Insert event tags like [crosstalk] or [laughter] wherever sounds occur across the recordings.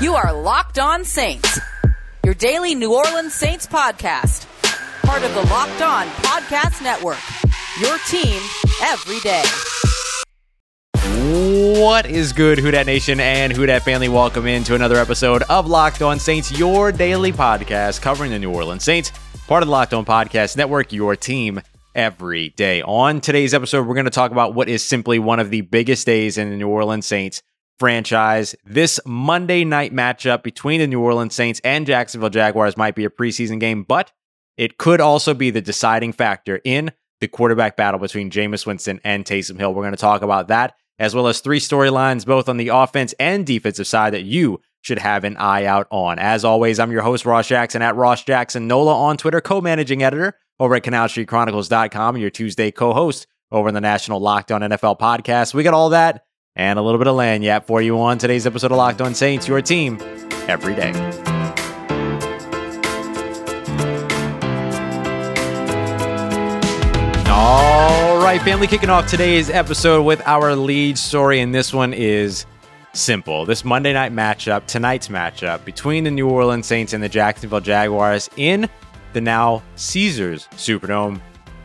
You are Locked On Saints, your daily New Orleans Saints podcast, part of the Locked On Podcast Network. Your team every day. What is good, Who Dat Nation and Who Dat family? Welcome into another episode of Locked On Saints, your daily podcast covering the New Orleans Saints, part of the Locked On Podcast Network, your team every day. On today's episode, we're going to talk about what is simply one of the biggest days in the New Orleans Saints franchise. This Monday night matchup between the New Orleans Saints and Jacksonville Jaguars might be a preseason game, but it could also be the deciding factor in the quarterback battle between Jameis Winston and Taysom Hill. We're going to talk about that, as well as three storylines, both on the offense and defensive side, that you should have an eye out on. As always, I'm your host, Ross Jackson, at Ross Jackson Nola on Twitter, co managing editor over at Canal CanalStreetChronicles.com, and your Tuesday co host over in the National Locked On NFL podcast. We got all that and a little bit of lagniappe for you on today's episode of Locked On Saints, your team every day. All right, family, kicking off today's episode with our lead story, and this one is simple. This Monday night matchup, tonight's matchup between the New Orleans Saints and the Jacksonville Jaguars in the now Caesars Superdome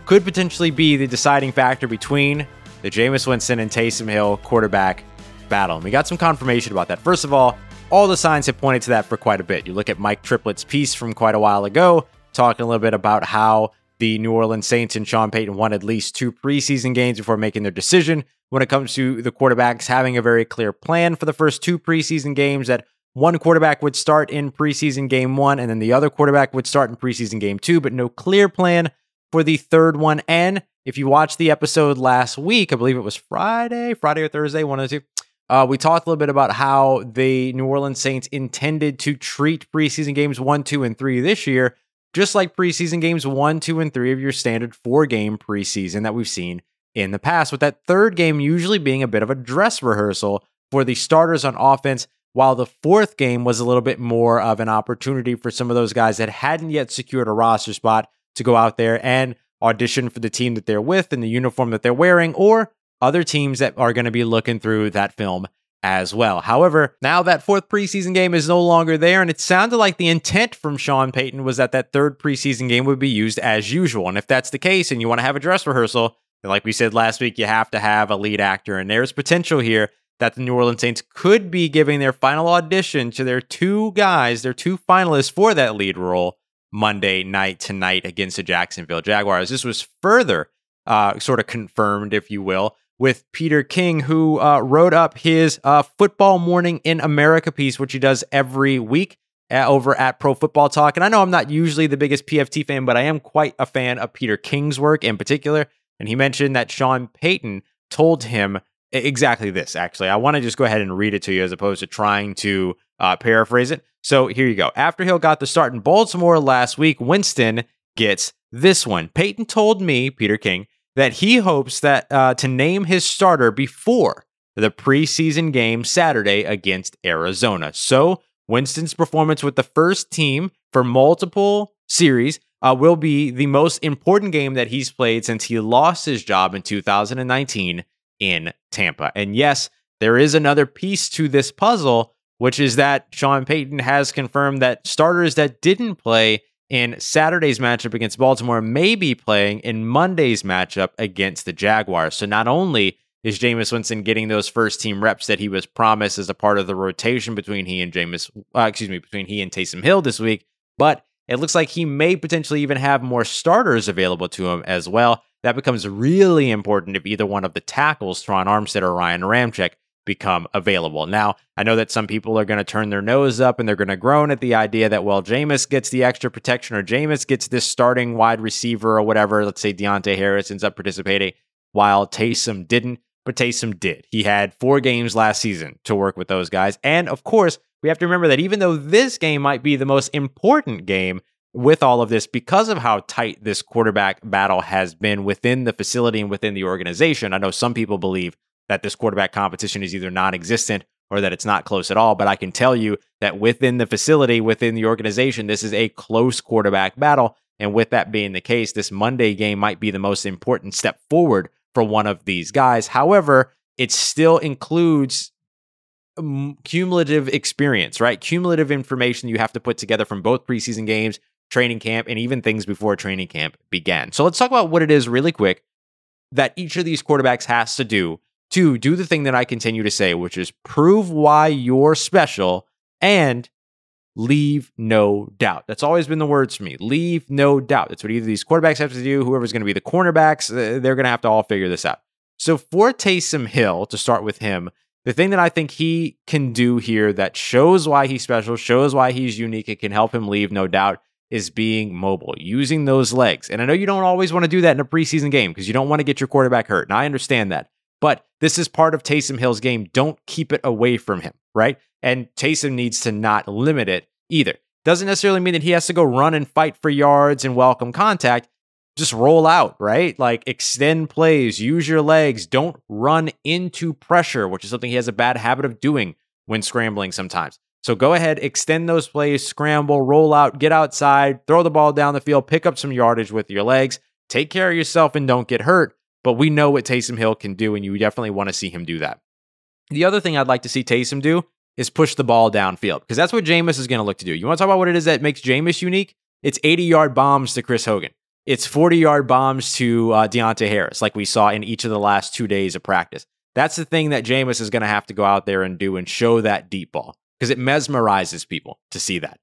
could potentially be the deciding factor between the Jameis Winston and Taysom Hill quarterback battle. And we got some confirmation about that. First of all, all the signs have pointed to that for quite a bit. You look at Mike Triplett's piece from quite a while ago, talking a little bit about how the New Orleans Saints and Sean Payton won at least two preseason games before making their decision. When it comes to the quarterbacks having a very clear plan for the first two preseason games, that one quarterback would start in preseason game one, and then the other quarterback would start in preseason game two, but no clear plan for the third one. And if you watched the episode last week, I believe it was Friday, Friday or Thursday, one of the two. Uh, we talked a little bit about how the New Orleans Saints intended to treat preseason games one, two, and three this year, just like preseason games one, two, and three of your standard four game preseason that we've seen in the past, with that third game usually being a bit of a dress rehearsal for the starters on offense, while the fourth game was a little bit more of an opportunity for some of those guys that hadn't yet secured a roster spot to go out there and audition for the team that they're with and the uniform that they're wearing, or other teams that are going to be looking through that film as well. However, now that fourth preseason game is no longer there, and it sounded like the intent from Sean Payton was that that third preseason game would be used as usual. And if that's the case, and you want to have a dress rehearsal, then like we said last week, you have to have a lead actor, and there's potential here that the New Orleans Saints could be giving their final audition to their two guys, their two finalists for that lead role Monday night tonight against the Jacksonville Jaguars. This was further uh, sort of confirmed, if you will, with Peter King, who uh, wrote up his uh, Football Morning in America piece, which he does every week uh, over at Pro Football Talk. And I know I'm not usually the biggest PFT fan, but I am quite a fan of Peter King's work in particular. And he mentioned that Sean Payton told him exactly this, actually. I want to just go ahead and read it to you as opposed to trying to uh, paraphrase it. So here you go. After Hill got the start in Baltimore last week, Winston gets this one. Payton told me, Peter King, that he hopes that uh, to name his starter before the preseason game Saturday against Arizona. So Winston's performance with the first team for multiple series uh, will be the most important game that he's played since he lost his job in 2019 in Tampa. And yes, there is another piece to this puzzle which is that Sean Payton has confirmed that starters that didn't play in Saturday's matchup against Baltimore may be playing in Monday's matchup against the Jaguars. So not only is Jameis Winston getting those first team reps that he was promised as a part of the rotation between he and Jameis, uh, excuse me, between he and Taysom Hill this week, but it looks like he may potentially even have more starters available to him as well. That becomes really important if either one of the tackles, Terron Armstead or Ryan Ramczyk, become available. Now, I know that some people are going to turn their nose up and they're going to groan at the idea that, well, Jameis gets the extra protection or Jameis gets this starting wide receiver or whatever. Let's say Deonte Harris ends up participating while Taysom didn't, but Taysom did. He had four games last season to work with those guys. And of course, we have to remember that even though this game might be the most important game, with all of this because of how tight this quarterback battle has been within the facility and within the organization. I know some people believe that this quarterback competition is either non existent or that it's not close at all. But I can tell you that within the facility, within the organization, this is a close quarterback battle. And with that being the case, this Monday game might be the most important step forward for one of these guys. However, it still includes um, cumulative experience, right? Cumulative information you have to put together from both preseason games, training camp, and even things before training camp began. So let's talk about what it is really quick that each of these quarterbacks has to do to do the thing that I continue to say, which is prove why you're special and leave no doubt. That's always been the words for me. Leave no doubt. That's what either these quarterbacks have to do, whoever's going to be the cornerbacks, uh, they're going to have to all figure this out. So for Taysom Hill, to start with him, the thing that I think he can do here that shows why he's special, shows why he's unique, it can help him leave, no doubt, is being mobile, using those legs. And I know you don't always want to do that in a preseason game because you don't want to get your quarterback hurt. And I understand that. But this is part of Taysom Hill's game. Don't keep it away from him, right? And Taysom needs to not limit it either. Doesn't necessarily mean that he has to go run and fight for yards and welcome contact just roll out, right? Like extend plays, use your legs, don't run into pressure, which is something he has a bad habit of doing when scrambling sometimes. So go ahead, extend those plays, scramble, roll out, get outside, throw the ball down the field, pick up some yardage with your legs, take care of yourself and don't get hurt. But we know what Taysom Hill can do, and you definitely want to see him do that. The other thing I'd like to see Taysom do is push the ball downfield because that's what Jameis is going to look to do. You want to talk about what it is that makes Jameis unique? It's 80 yard bombs to Chris Hogan. It's 40 yard bombs to uh, Deonte Harris, like we saw in each of the last two days of practice. That's the thing that Jameis is going to have to go out there and do and show that deep ball because it mesmerizes people to see that.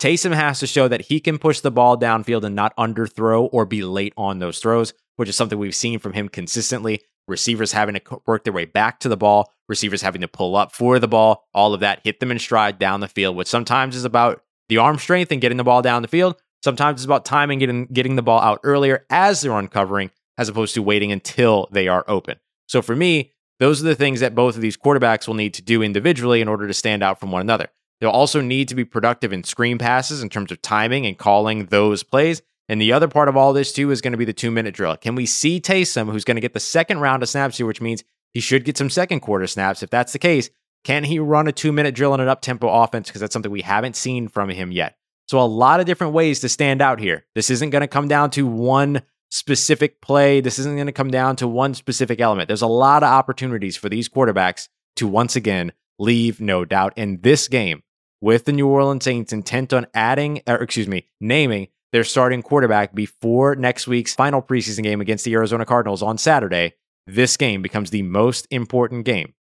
Taysom has to show that he can push the ball downfield and not underthrow or be late on those throws, which is something we've seen from him consistently. Receivers having to work their way back to the ball, receivers having to pull up for the ball, all of that, hit them in stride down the field, which sometimes is about the arm strength and getting the ball down the field. Sometimes it's about timing getting getting the ball out earlier as they're uncovering, as opposed to waiting until they are open. So for me, those are the things that both of these quarterbacks will need to do individually in order to stand out from one another. They'll also need to be productive in screen passes in terms of timing and calling those plays. And the other part of all this, too, is going to be the two minute drill. Can we see Taysom, who's going to get the second round of snaps here, which means he should get some second quarter snaps? If that's the case, can he run a two minute drill in an up tempo offense? Because that's something we haven't seen from him yet. So, a lot of different ways to stand out here. This isn't going to come down to one specific play. This isn't going to come down to one specific element. There's a lot of opportunities for these quarterbacks to once again leave no doubt in this game with the New Orleans Saints intent on adding, or excuse me, naming their starting quarterback before next week's final preseason game against the Arizona Cardinals on Saturday. This game becomes the most important game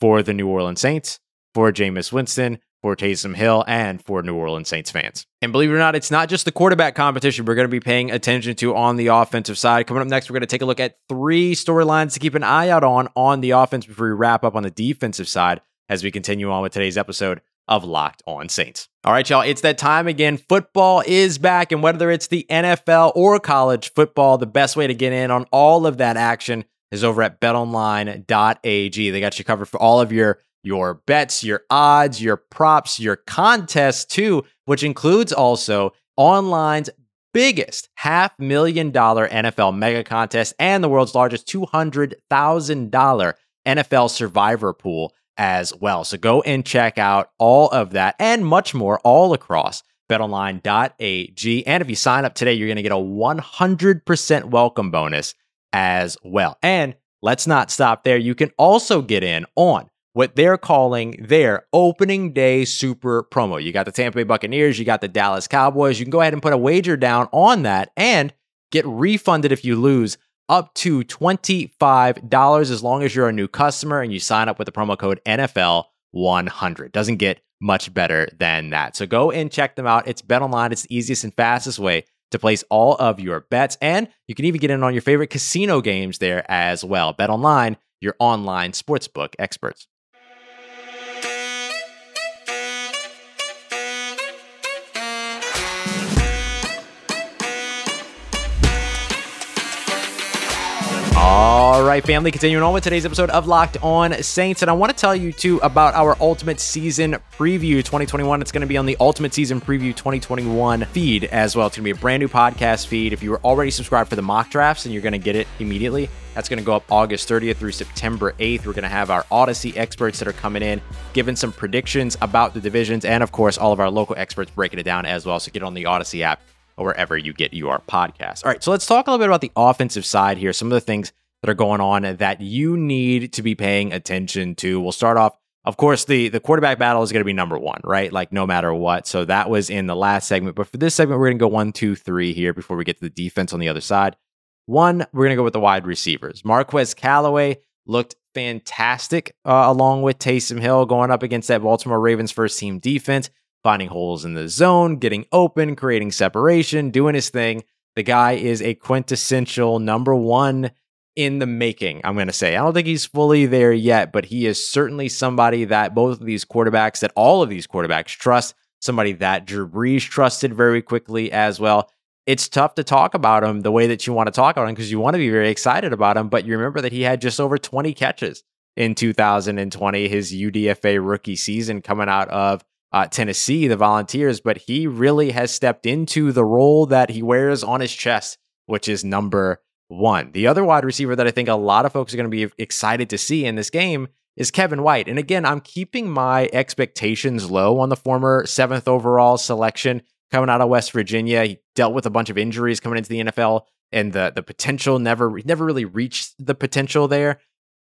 for the New Orleans Saints, for Jameis Winston, for Taysom Hill and for New Orleans Saints fans. And believe it or not, it's not just the quarterback competition we're going to be paying attention to on the offensive side. Coming up next, we're going to take a look at three storylines to keep an eye out on on the offense before we wrap up on the defensive side as we continue on with today's episode of Locked On Saints. All right, y'all, it's that time again. Football is back, and whether it's the NFL or college football, the best way to get in on all of that action is over at betonline.ag. They got you covered for all of your your bets, your odds, your props, your contests too, which includes also online's biggest half million dollar NFL mega contest and the world's largest $200,000 NFL survivor pool as well. So go and check out all of that and much more all across betonline.ag. And if you sign up today, you're going to get a 100% welcome bonus as well. And let's not stop there. You can also get in on what they're calling their opening day super promo. You got the Tampa Bay Buccaneers, you got the Dallas Cowboys. You can go ahead and put a wager down on that and get refunded if you lose up to $25 as long as you're a new customer and you sign up with the promo code NFL100. Doesn't get much better than that. So go and check them out. It's Bet Online. It's the easiest and fastest way to place all of your bets. And you can even get in on your favorite casino games there as well. Bet Online, your online sportsbook experts. All right, family, continuing on with today's episode of Locked On Saints. And I want to tell you, too, about our Ultimate Season Preview 2021. It's going to be on the Ultimate Season Preview 2021 feed as well. It's going to be a brand new podcast feed. If you were already subscribed for the mock drafts, and you're going to get it immediately, that's going to go up August 30th through September 8th. We're going to have our Odyssey experts that are coming in, giving some predictions about the divisions, and of course, all of our local experts breaking it down as well. So get on the Odyssey app or wherever you get your podcast. All right, so let's talk a little bit about the offensive side here. Some of the things that are going on that you need to be paying attention to. We'll start off Of course, the the quarterback battle is going to be number one, right? Like no matter what. So that was in the last segment. But for this segment, we're going to go one, two, three here before we get to the defense on the other side. One, we're going to go with the wide receivers. Marquez Callaway looked fantastic uh, along with Taysom Hill going up against that Baltimore Ravens first team defense, finding holes in the zone, getting open, creating separation, doing his thing. The guy is a quintessential number one in the making, I'm going to say. I don't think he's fully there yet, but he is certainly somebody that both of these quarterbacks, that all of these quarterbacks trust, somebody that Drew Brees trusted very quickly as well. It's tough to talk about him the way that you want to talk about him because you want to be very excited about him, but you remember that he had just over 20 catches in 2020, his UDFA rookie season coming out of uh, Tennessee, the Volunteers, but he really has stepped into the role that he wears on his chest, which is number one. The other wide receiver that I think a lot of folks are going to be excited to see in this game is Kevin White. And again, I'm keeping my expectations low on the former seventh overall selection coming out of West Virginia. He dealt with a bunch of injuries coming into the NFL, and the the potential never never really reached the potential there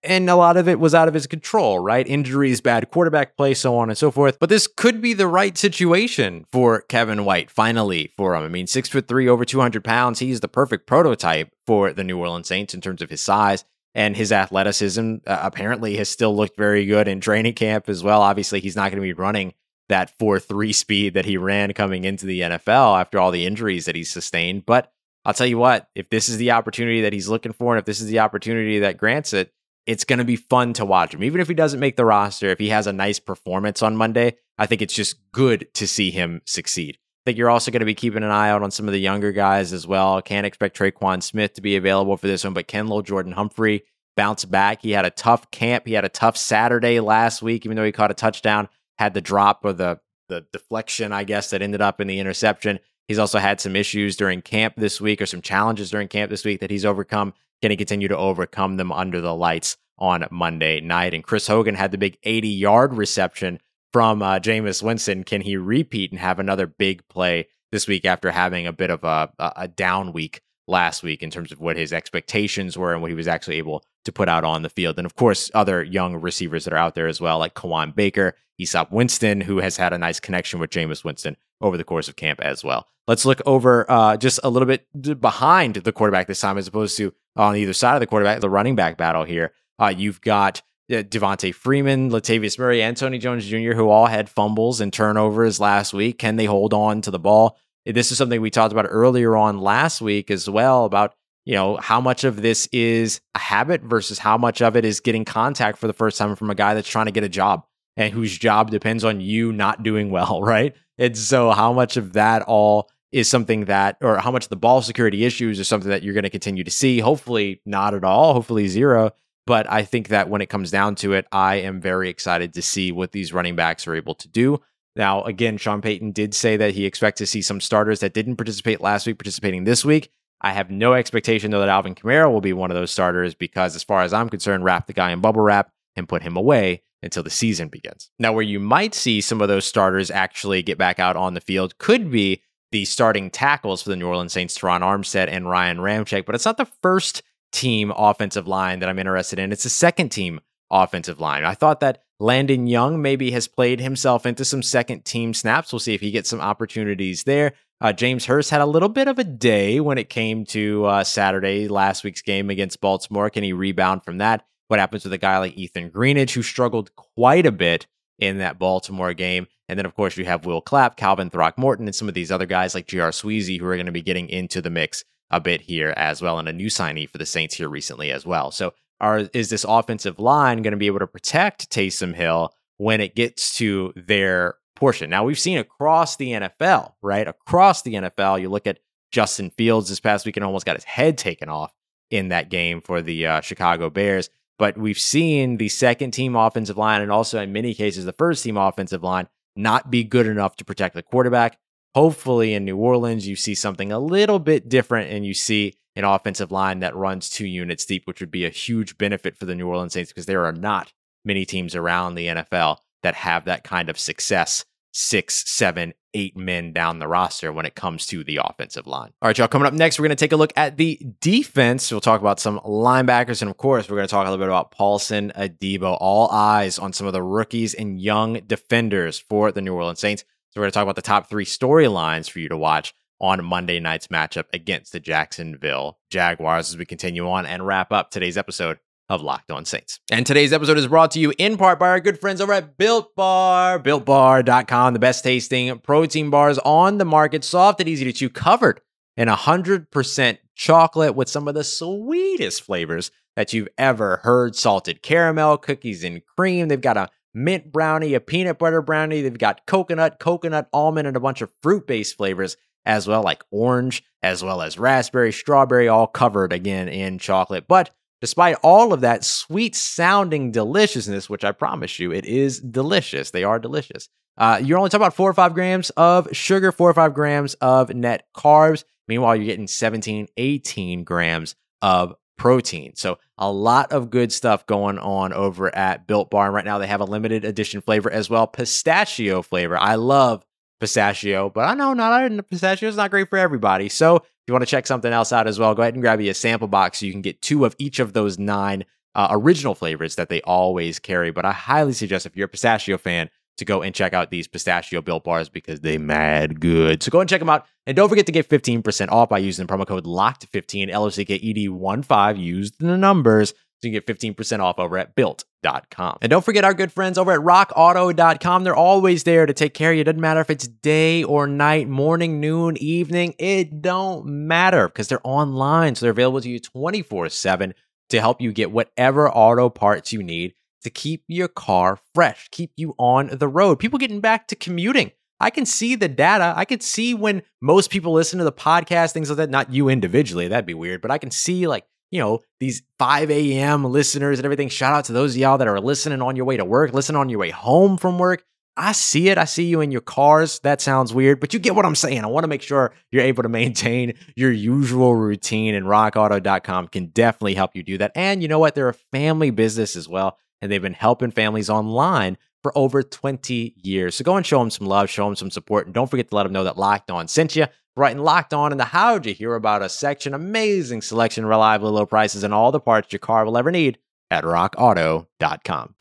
and a lot of it was out of his control, right? Injuries, bad quarterback play, so on and so forth. But this could be the right situation for Kevin White, finally, for him. I mean, six foot three, over 200 pounds. He's the perfect prototype for the New Orleans Saints in terms of his size and his athleticism. Uh, apparently, has still looked very good in training camp as well. Obviously, he's not going to be running that 4 3 speed that he ran coming into the NFL after all the injuries that he's sustained. But I'll tell you what, if this is the opportunity that he's looking for, and if this is the opportunity that grants it, it's going to be fun to watch him. Even if he doesn't make the roster, if he has a nice performance on Monday, I think it's just good to see him succeed. I think you're also going to be keeping an eye out on some of the younger guys as well. Can't expect Tre'Quan Smith to be available for this one, but Ken Jordan Humphrey bounced back. He had a tough camp. He had a tough Saturday last week, even though he caught a touchdown, had the drop or the the deflection, I guess, that ended up in the interception. He's also had some issues during camp this week or some challenges during camp this week that he's overcome. Can he continue to overcome them under the lights on Monday night? And Chris Hogan had the big 80 yard reception from uh, Jameis Winston. Can he repeat and have another big play this week after having a bit of a, a down week last week in terms of what his expectations were and what he was actually able to put out on the field. And of course, other young receivers that are out there as well, like Kawaan Baker, Easop Winston, who has had a nice connection with Jameis Winston over the course of camp as well. Let's look over uh, just a little bit behind the quarterback this time, as opposed to on either side of the quarterback, the running back battle here. Uh, you've got uh, Devonta Freeman, Latavius Murray, and Tony Jones Jr., who all had fumbles and turnovers last week. Can they hold on to the ball? This is something we talked about earlier on last week as well about you know how much of this is a habit versus how much of it is getting contact for the first time from a guy that's trying to get a job and whose job depends on you not doing [laughs] well, right? And so how much of that all is something that, or how much the ball security issues is something that you're going to continue to see. Hopefully, not at all. Hopefully, zero. But I think that when it comes down to it, I am very excited to see what these running backs are able to do. Now, again, Sean Payton did say that he expects to see some starters that didn't participate last week participating this week. I have no expectation, though, that Alvin Kamara will be one of those starters because, as far as I'm concerned, wrap the guy in bubble wrap and put him away until the season begins. Now, where you might see some of those starters actually get back out on the field could be the starting tackles for the New Orleans Saints, Terron Armstead and Ryan Ramczyk, but it's not the first team offensive line that I'm interested in. It's the second team offensive line. I thought that Landon Young maybe has played himself into some second team snaps. We'll see if he gets some opportunities there. Uh, James Hurst had a little bit of a day when it came to uh, Saturday, last week's game against Baltimore. Can he rebound from that? What happens with a guy like Ethan Greenidge, who struggled quite a bit in that Baltimore game? And then, of course, you have Will Clapp, Calvin Throckmorton, and some of these other guys like J.R. Sweezy, who are going to be getting into the mix a bit here as well, and a new signee for the Saints here recently as well. So, are is this offensive line going to be able to protect Taysom Hill when it gets to their portion? Now, we've seen across the NFL, right? Across the NFL, you look at Justin Fields this past week and almost got his head taken off in that game for the uh, Chicago Bears. But we've seen the second team offensive line and also in many cases the first team offensive line not be good enough to protect the quarterback. Hopefully in New Orleans, you see something a little bit different and you see an offensive line that runs two units deep, which would be a huge benefit for the New Orleans Saints because there are not many teams around the NFL that have that kind of success six, seven, eight men down the roster when it comes to the offensive line. All right, y'all, coming up next, we're going to take a look at the defense. We'll talk about some linebackers. And of course, we're going to talk a little bit about Paulson Adebo. All eyes on some of the rookies and young defenders for the New Orleans Saints. So we're going to talk about the top three storylines for you to watch on Monday night's matchup against the Jacksonville Jaguars as we continue on and wrap up today's episode of Locked On Saints. And today's episode is brought to you in part by our good friends over at Built Bar, builtbar.com, the best tasting protein bars on the market, soft and easy to chew, covered in 100% chocolate with some of the sweetest flavors that you've ever heard salted caramel, cookies and cream. They've got a mint brownie, a peanut butter brownie. They've got coconut, coconut, almond, and a bunch of fruit based flavors as well, like orange, as well as raspberry, strawberry, all covered again in chocolate. But despite all of that sweet sounding deliciousness, which I promise you, it is delicious. They are delicious. Uh, you're only talking about four or five grams of sugar, four or five grams of net carbs. Meanwhile, you're getting 17, 18 grams of protein. So a lot of good stuff going on over at Built Bar. And right now they have a limited edition flavor as well, pistachio flavor. I love pistachio, but I know not pistachio is not great for everybody. So you want to check something else out as well, go ahead and grab you a sample box so you can get two of each of those nine uh, original flavors that they always carry. But I highly suggest if you're a pistachio fan to go and check out these pistachio built bars because they mad good. So go and check them out. And don't forget to get 15% off by using the promo code LOCKED15, L-O-C-K-E-D-1-5. Use the numbers you get 15% off over at built.com. And don't forget our good friends over at rockauto.com. They're always there to take care of you. It doesn't matter if it's day or night, morning, noon, evening. It don't matter because they're online. So they're available to you 24 7 to help you get whatever auto parts you need to keep your car fresh, keep you on the road. People getting back to commuting. I can see the data. I can see when most people listen to the podcast, things like that. Not you individually, that'd be weird, but I can see like you know, these 5 a.m. listeners and everything. Shout out to those of y'all that are listening on your way to work, listening on your way home from work. I see it. I see you in your cars. That sounds weird, but you get what I'm saying. I want to make sure you're able to maintain your usual routine, and rockauto.com can definitely help you do that. And you know what? They're a family business as well, and they've been helping families online for over 20 years. So go and show them some love, show them some support, and don't forget to let them know that Locked On sent you right and locked on in the How'd You Hear About Us section. Amazing selection, reliable low prices, and all the parts your car will ever need at rockauto.com.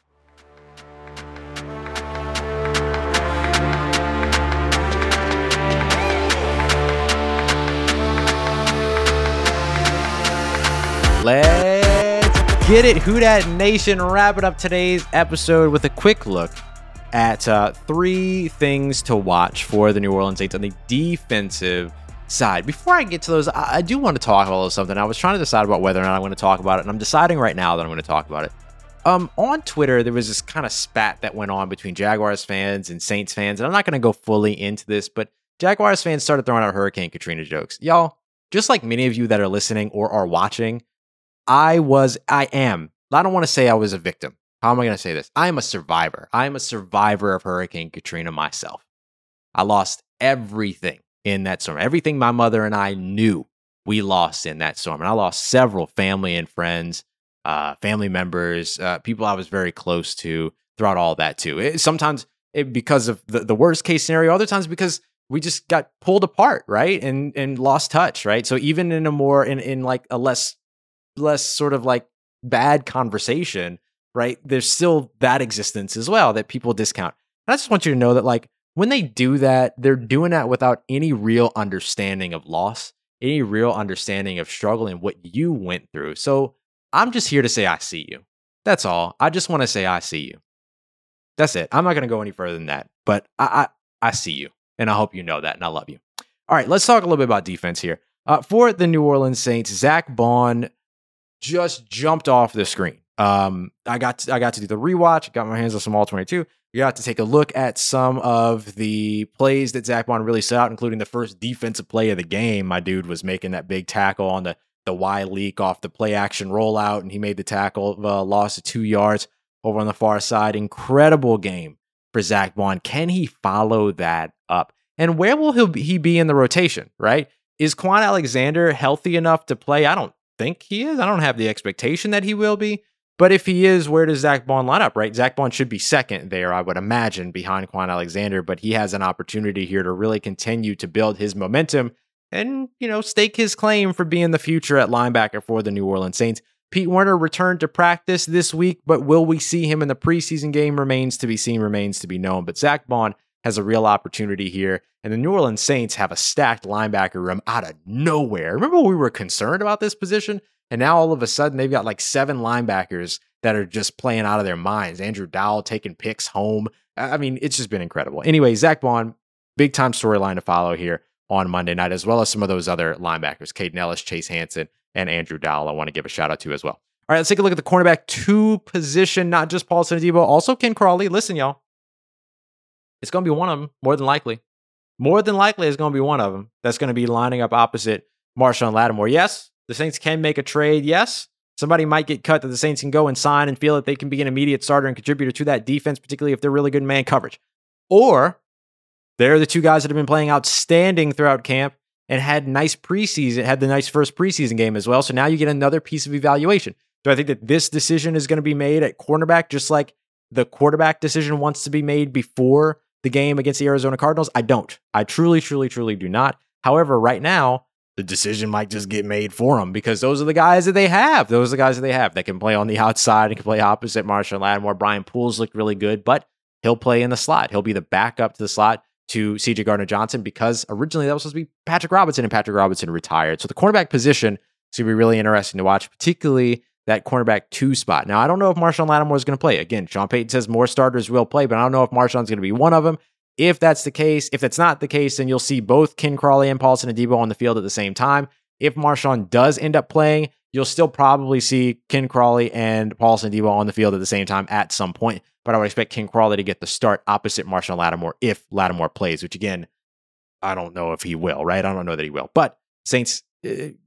Let's get it, Who Dat Nation. Wrapping up today's episode with a quick look at uh, three things to watch for the New Orleans Saints on the defensive side. Before I get to those, I, I do want to talk about something. I was trying to decide about whether or not I'm going to talk about it, and I'm deciding right now that I'm going to talk about it. Um, on Twitter, there was this kind of spat that went on between Jaguars fans and Saints fans, and I'm not going to go fully into this, but Jaguars fans started throwing out Hurricane Katrina jokes. Y'all, just like many of you that are listening or are watching, I was, I am, I don't want to say I was a victim how am I going to say this? I am a survivor. I am a survivor of Hurricane Katrina myself. I lost everything in that storm. Everything my mother and I knew we lost in that storm. And I lost several family and friends, uh, family members, uh, people I was very close to throughout all that too. It, sometimes it, because of the, the worst case scenario, other times because we just got pulled apart, right? And and lost touch, right? So even in a more in in like a less less sort of like bad conversation, right? There's still that existence as well that people discount. And I just want you to know that, like, when they do that, they're doing that without any real understanding of loss, any real understanding of struggle and what you went through. So I'm just here to say, I see you. That's all. I just want to say, I see you. That's it. I'm not going to go any further than that, but I, I, I, see you. And I hope you know that. And I love you. All right, let's talk a little bit about defense here. Uh, for the New Orleans Saints, Zack Baun just jumped off the screen. Um, I got to, I got to do the rewatch. Got my hands on some all twenty two. You got to take a look at some of the plays that Zack Baun really set out, including the first defensive play of the game. My dude was making that big tackle on the the Y leak off the play action rollout, and he made the tackle, uh, lost to two yards over on the far side. Incredible game for Zack Baun. Can he follow that up? And where will he be in the rotation? Right? Is Kwon Alexander healthy enough to play? I don't think he is. I don't have the expectation that he will be. But if he is, where does Zack Baun line up, right? Zack Baun should be second there, I would imagine, behind Kwon Alexander, but he has an opportunity here to really continue to build his momentum and, you know, stake his claim for being the future at linebacker for the New Orleans Saints. Pete Werner returned to practice this week, but will we see him in the preseason game remains to be seen, remains to be known. But Zack Baun has a real opportunity here. And the New Orleans Saints have a stacked linebacker room out of nowhere. Remember, we were concerned about this position? And now all of a sudden, they've got like seven linebackers that are just playing out of their minds. Andrew Dowell taking picks home. I mean, it's just been incredible. Anyway, Zack Baun, big time storyline to follow here on Monday night, as well as some of those other linebackers, Kaden Elliss, Chase Hansen, and Andrew Dowell. I want to give a shout out to as well. All right, let's take a look at the cornerback two position, not just Paulson Adebo, also Ken Crawley. Listen, y'all, it's going to be one of them, more than likely. More than likely, it's going to be one of them that's going to be lining up opposite Marshon Lattimore. Yes, the Saints can make a trade. Yes, somebody might get cut that the Saints can go and sign and feel that they can be an immediate starter and contributor to that defense, particularly if they're really good in man coverage. Or they're the two guys that have been playing outstanding throughout camp and had nice preseason, had the nice first preseason game as well. So now you get another piece of evaluation. Do I think that this decision is going to be made at cornerback, just like the quarterback decision wants to be made before the game against the Arizona Cardinals? I don't. I truly, truly, truly do not. However, right now, the decision might just get made for them because those are the guys that they have. Those are the guys that they have that can play on the outside and can play opposite Marshon Lattimore. Brian Poole's looked really good, but he'll play in the slot. He'll be the backup to the slot to CJ Gardner Johnson because originally that was supposed to be Patrick Robinson and Patrick Robinson retired. So the cornerback position is going to be really interesting to watch, particularly that cornerback two spot. Now, I don't know if Marshon Lattimore is going to play. Again, Sean Payton says more starters will play, but I don't know if Marshon's going to be one of them. If that's the case, if that's not the case, then you'll see both Ken Crawley and Paulson and Adebo on the field at the same time. If Marshon does end up playing, you'll still probably see Ken Crawley and Paulson Adebo on the field at the same time at some point. But I would expect Ken Crawley to get the start opposite Marshon Lattimore if Lattimore plays, which again, I don't know if he will, right? I don't know that he will. But Saints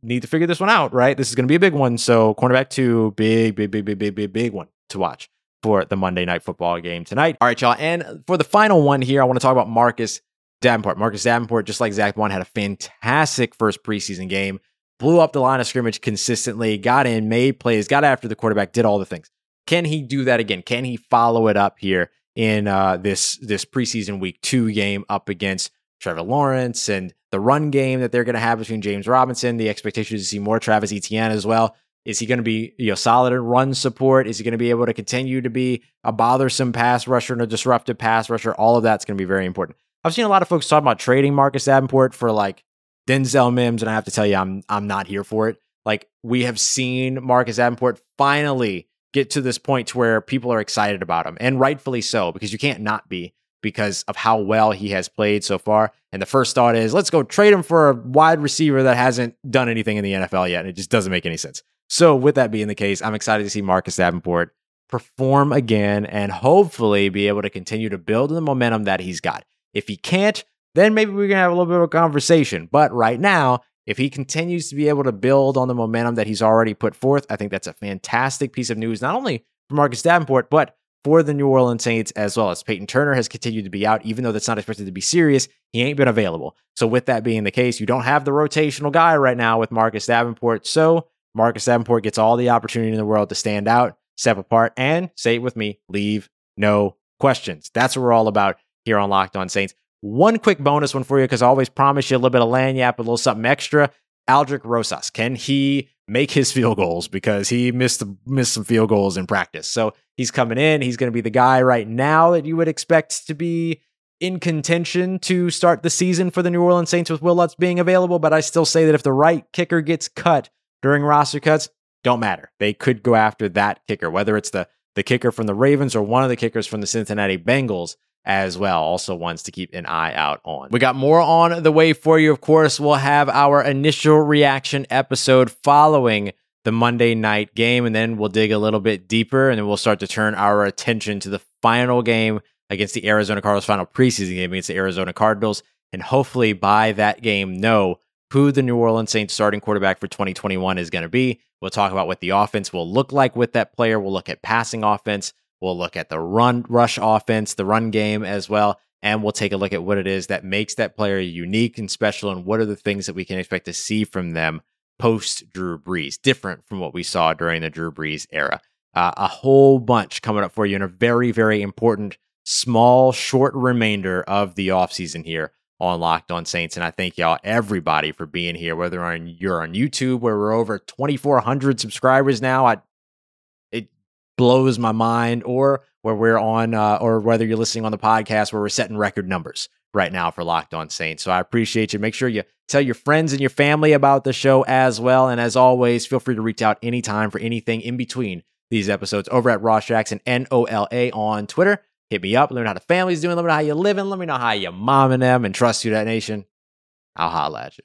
need to figure this one out, right? This is going to be a big one. So cornerback two, big, big, big, big, big, big, big one to watch for the Monday night football game tonight. All right, y'all. And for the final one here, I want to talk about Marcus Davenport. Marcus Davenport, just like Zack Baun, had a fantastic first preseason game, blew up the line of scrimmage consistently, got in, made plays, got after the quarterback, did all the things. Can he do that again? Can he follow it up here in uh, this this preseason week two game up against Trevor Lawrence and the run game that they're going to have between James Robinson? The expectation is to see more Travis Etienne as well. Is he going to be you know solid in run support? Is he going to be able to continue to be a bothersome pass rusher and a disruptive pass rusher? All of that's going to be very important. I've seen a lot of folks talk about trading Marcus Davenport for like Denzel Mims, and I have to tell you, I'm I'm not here for it. Like we have seen Marcus Davenport finally get to this point to where people are excited about him, and rightfully so, because you can't not be because of how well he has played so far. And the first thought is, let's go trade him for a wide receiver that hasn't done anything in the NFL yet, and it just doesn't make any sense. So, with that being the case, I'm excited to see Marcus Davenport perform again and hopefully be able to continue to build the momentum that he's got. If he can't, then maybe we can have a little bit of a conversation. But right now, if he continues to be able to build on the momentum that he's already put forth, I think that's a fantastic piece of news, not only for Marcus Davenport, but for the New Orleans Saints as well as Payton Turner has continued to be out, even though that's not expected to be serious. He ain't been available. So, with that being the case, you don't have the rotational guy right now with Marcus Davenport. So, Marcus Davenport gets all the opportunity in the world to stand out, step apart, and say it with me, leave no questions. That's what we're all about here on Locked On Saints. One quick bonus one for you because I always promise you a little bit of lagniappe, a little something extra. Aldrick Rosas, can he make his field goals because he missed missed some field goals in practice? So he's coming in. He's going to be the guy right now that you would expect to be in contention to start the season for the New Orleans Saints with Wil Lutz being available. But I still say that if the right kicker gets cut, during roster cuts don't matter. They could go after that kicker, whether it's the the kicker from the Ravens or one of the kickers from the Cincinnati Bengals as well. Also, ones to keep an eye out on. We got more on the way for you. Of course, we'll have our initial reaction episode following the Monday night game, and then we'll dig a little bit deeper, and then we'll start to turn our attention to the final game against the Arizona Cardinals, final preseason game against the Arizona Cardinals, and hopefully by that game, know who the New Orleans Saints starting quarterback for 2021 is going to be. We'll talk about what the offense will look like with that player. We'll look at passing offense. We'll look at the run rush offense, the run game as well. And we'll take a look at what it is that makes that player unique and special and what are the things that we can expect to see from them post Drew Brees, different from what we saw during the Drew Brees era. uh, a whole bunch coming up for you in a very, very important, small, short remainder of the offseason here on Locked On Saints. And I thank y'all, everybody, for being here, whether on, you're on YouTube, where we're over 2,400 subscribers now. I, blows my mind, or where we're on, uh, or whether you're listening on the podcast, where we're setting record numbers right now for Locked On Saints. So I appreciate you. Make sure you tell your friends and your family about the show as well. And as always, feel free to reach out anytime for anything in between these episodes over at Ross Jackson, N O L A on Twitter. Hit me up. Let me know how the family's doing. Let me know how you're living. Let me know how you're momming them and trust you, that nation. I'll holla at you.